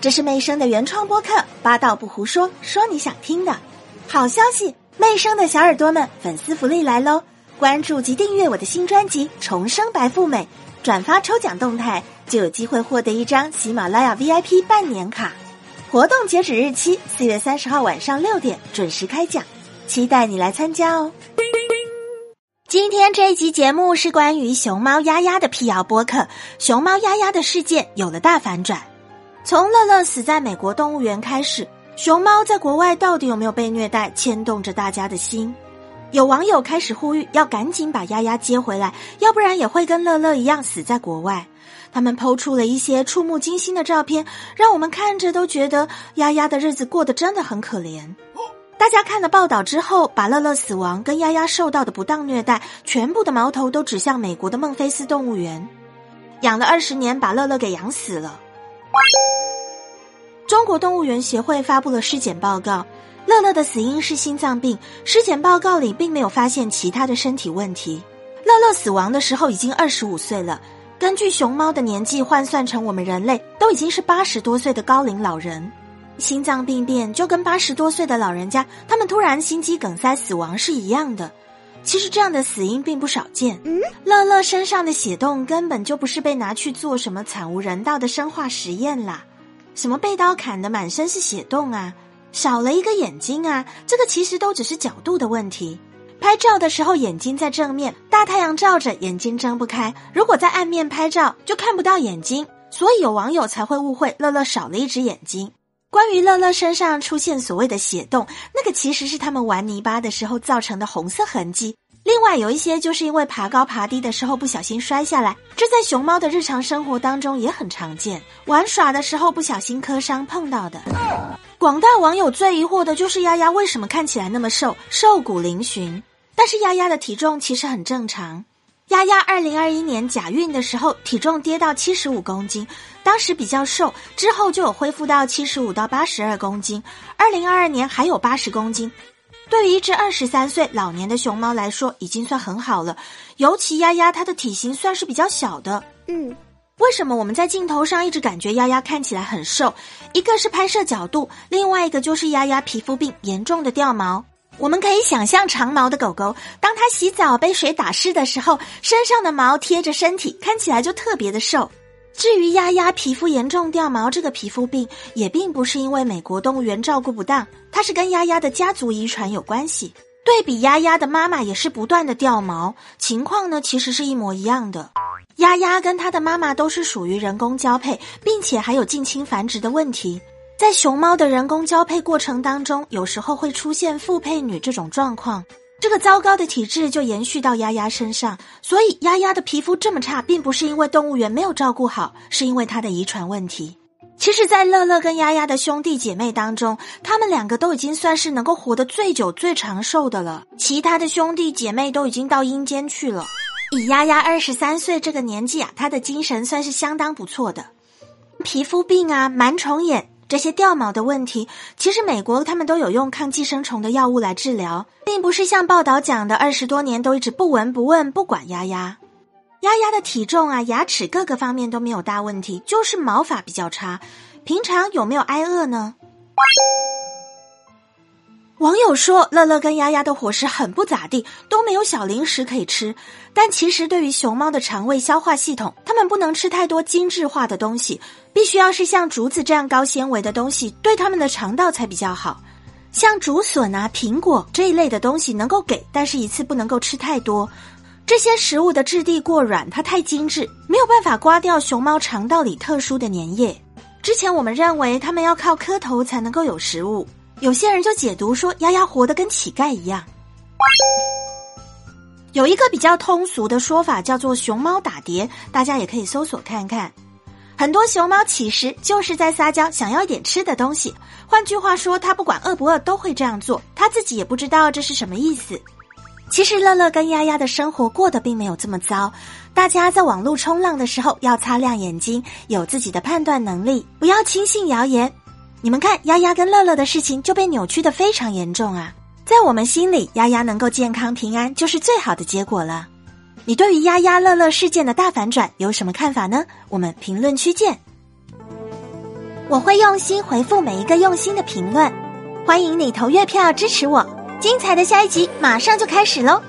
这是妹生的原创播客，八道不胡说，说你想听的。好消息，妹生的小耳朵们，粉丝福利来喽！关注及订阅我的新专辑《重生白富美》，转发抽奖动态，就有机会获得一张喜马拉雅 VIP 半年卡。活动截止日期四月三十号晚上六点准时开奖，期待你来参加哦。今天这一集节目是关于熊猫丫丫的辟谣播客，熊猫丫丫的事件有了大反转。从乐乐死在美国动物园开始，熊猫在国外到底有没有被虐待，牵动着大家的心。有网友开始呼吁要赶紧把丫丫接回来，要不然也会跟乐乐一样死在国外。他们抛出了一些触目惊心的照片，让我们看着都觉得丫丫的日子过得真的很可怜。大家看了报道之后，把乐乐死亡跟丫丫受到的不当虐待，全部的矛头都指向美国的孟菲斯动物园，养了二十年，把乐乐给养死了。中国动物园协会发布了尸检报告，乐乐的死因是心脏病。尸检报告里并没有发现其他的身体问题。乐乐死亡的时候已经二十五岁了，根据熊猫的年纪换算成我们人类，都已经是八十多岁的高龄老人。心脏病变就跟八十多岁的老人家他们突然心肌梗塞死亡是一样的。其实这样的死因并不少见。嗯乐乐身上的血洞根本就不是被拿去做什么惨无人道的生化实验啦。什么被刀砍的满身是血洞啊，少了一个眼睛啊，这个其实都只是角度的问题。拍照的时候眼睛在正面，大太阳照着眼睛睁不开；如果在暗面拍照就看不到眼睛，所以有网友才会误会乐乐少了一只眼睛。关于乐乐身上出现所谓的血洞，那个其实是他们玩泥巴的时候造成的红色痕迹。另外有一些就是因为爬高爬低的时候不小心摔下来，这在熊猫的日常生活当中也很常见。玩耍的时候不小心磕伤碰到的。广大网友最疑惑的就是丫丫为什么看起来那么瘦，瘦骨嶙峋？但是丫丫的体重其实很正常。丫丫二零二一年假孕的时候体重跌到七十五公斤，当时比较瘦，之后就有恢复到七十五到八十二公斤。二零二二年还有八十公斤。对于一只二十三岁老年的熊猫来说，已经算很好了。尤其丫丫，它的体型算是比较小的。嗯，为什么我们在镜头上一直感觉丫丫看起来很瘦？一个是拍摄角度，另外一个就是丫丫皮肤病严重的掉毛。我们可以想象长毛的狗狗，当它洗澡被水打湿的时候，身上的毛贴着身体，看起来就特别的瘦。至于丫丫皮肤严重掉毛这个皮肤病，也并不是因为美国动物园照顾不当，它是跟丫丫的家族遗传有关系。对比丫丫的妈妈也是不断的掉毛，情况呢其实是一模一样的。丫丫跟它的妈妈都是属于人工交配，并且还有近亲繁殖的问题。在熊猫的人工交配过程当中，有时候会出现腹配女这种状况。这个糟糕的体质就延续到丫丫身上，所以丫丫的皮肤这么差，并不是因为动物园没有照顾好，是因为它的遗传问题。其实，在乐乐跟丫丫的兄弟姐妹当中，他们两个都已经算是能够活得最久、最长寿的了。其他的兄弟姐妹都已经到阴间去了。以丫丫二十三岁这个年纪啊，她的精神算是相当不错的。皮肤病啊，螨虫眼。这些掉毛的问题，其实美国他们都有用抗寄生虫的药物来治疗，并不是像报道讲的二十多年都一直不闻不问不管丫丫。丫丫的体重啊、牙齿各个方面都没有大问题，就是毛发比较差。平常有没有挨饿呢？网友说，乐乐跟丫丫的伙食很不咋地，都没有小零食可以吃。但其实对于熊猫的肠胃消化系统，它们不能吃太多精致化的东西，必须要是像竹子这样高纤维的东西，对它们的肠道才比较好。像竹笋啊、苹果这一类的东西能够给，但是一次不能够吃太多。这些食物的质地过软，它太精致，没有办法刮掉熊猫肠道里特殊的粘液。之前我们认为它们要靠磕头才能够有食物。有些人就解读说，丫丫活得跟乞丐一样。有一个比较通俗的说法叫做“熊猫打碟”，大家也可以搜索看看。很多熊猫其实就是在撒娇，想要一点吃的东西。换句话说，它不管饿不饿都会这样做，它自己也不知道这是什么意思。其实乐乐跟丫丫的生活过得并没有这么糟。大家在网络冲浪的时候要擦亮眼睛，有自己的判断能力，不要轻信谣言。你们看，丫丫跟乐乐的事情就被扭曲的非常严重啊！在我们心里，丫丫能够健康平安就是最好的结果了。你对于丫丫乐乐事件的大反转有什么看法呢？我们评论区见。我会用心回复每一个用心的评论。欢迎你投月票支持我，精彩的下一集马上就开始喽！